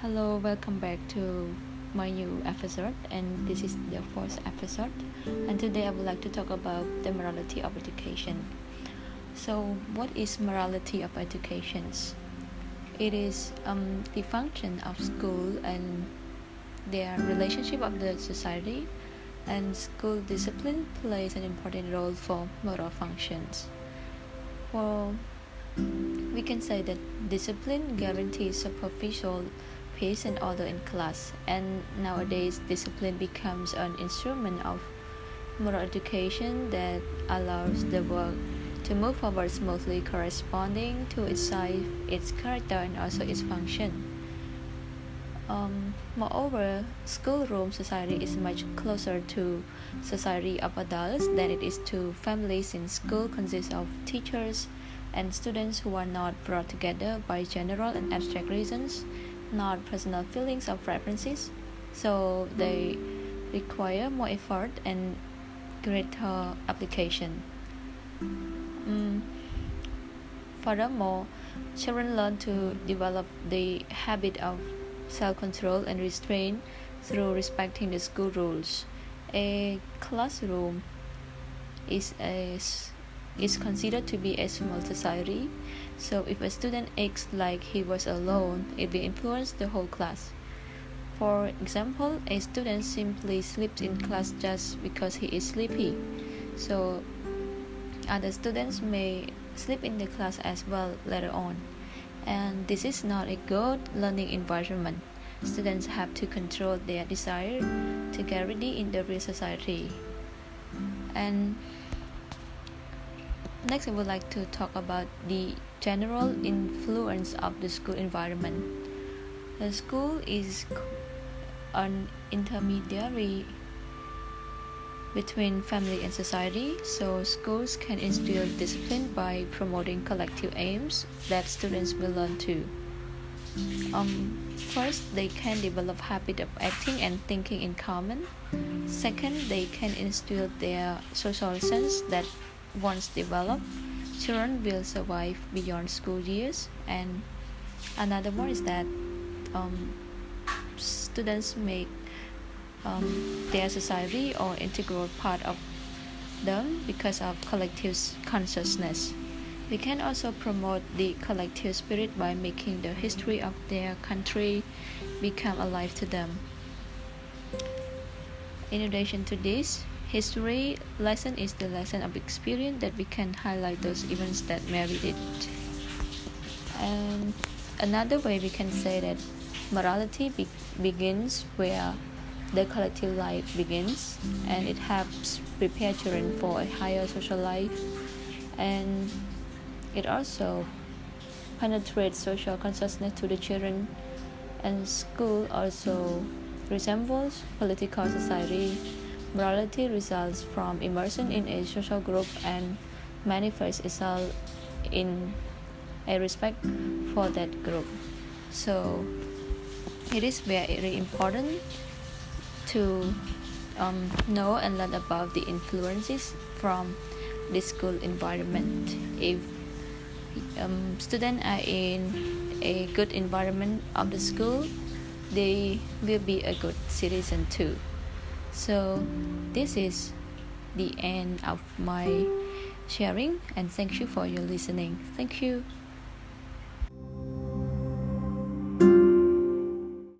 Hello, welcome back to my new episode, and this is the fourth episode. And today I would like to talk about the morality of education. So, what is morality of education? It is um, the function of school and their relationship of the society, and school discipline plays an important role for moral functions. For we can say that discipline guarantees superficial peace and order in class, and nowadays discipline becomes an instrument of moral education that allows the work to move forward smoothly corresponding to its size, its character, and also its function. Um, moreover, schoolroom society is much closer to society of adults than it is to families since school consists of teachers, and students who are not brought together by general and abstract reasons, not personal feelings or preferences, so they require more effort and greater application. Mm. Furthermore, children learn to develop the habit of self control and restraint through respecting the school rules. A classroom is a is considered to be a small society, so if a student acts like he was alone, it will influence the whole class. For example, a student simply sleeps in class just because he is sleepy, so other students may sleep in the class as well later on. And this is not a good learning environment. Students have to control their desire to get ready in the real society. And Next, I would like to talk about the general influence of the school environment. The school is an intermediary between family and society, so schools can instill discipline by promoting collective aims that students will learn to. Um, first, they can develop habit of acting and thinking in common. Second, they can instill their social sense that once developed, children will survive beyond school years. And another one is that um, students make um, their society or integral part of them because of collective consciousness. We can also promote the collective spirit by making the history of their country become alive to them. In addition to this, History lesson is the lesson of experience that we can highlight those events that merit it. And another way we can say that morality be- begins where the collective life begins and it helps prepare children for a higher social life. And it also penetrates social consciousness to the children. And school also resembles political society Morality results from immersion in a social group and manifests itself in a respect for that group. So it is very important to um, know and learn about the influences from the school environment. If um, students are in a good environment of the school, they will be a good citizen too. So, this is the end of my sharing, and thank you for your listening. Thank you.